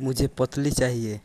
मुझे पतली चाहिए।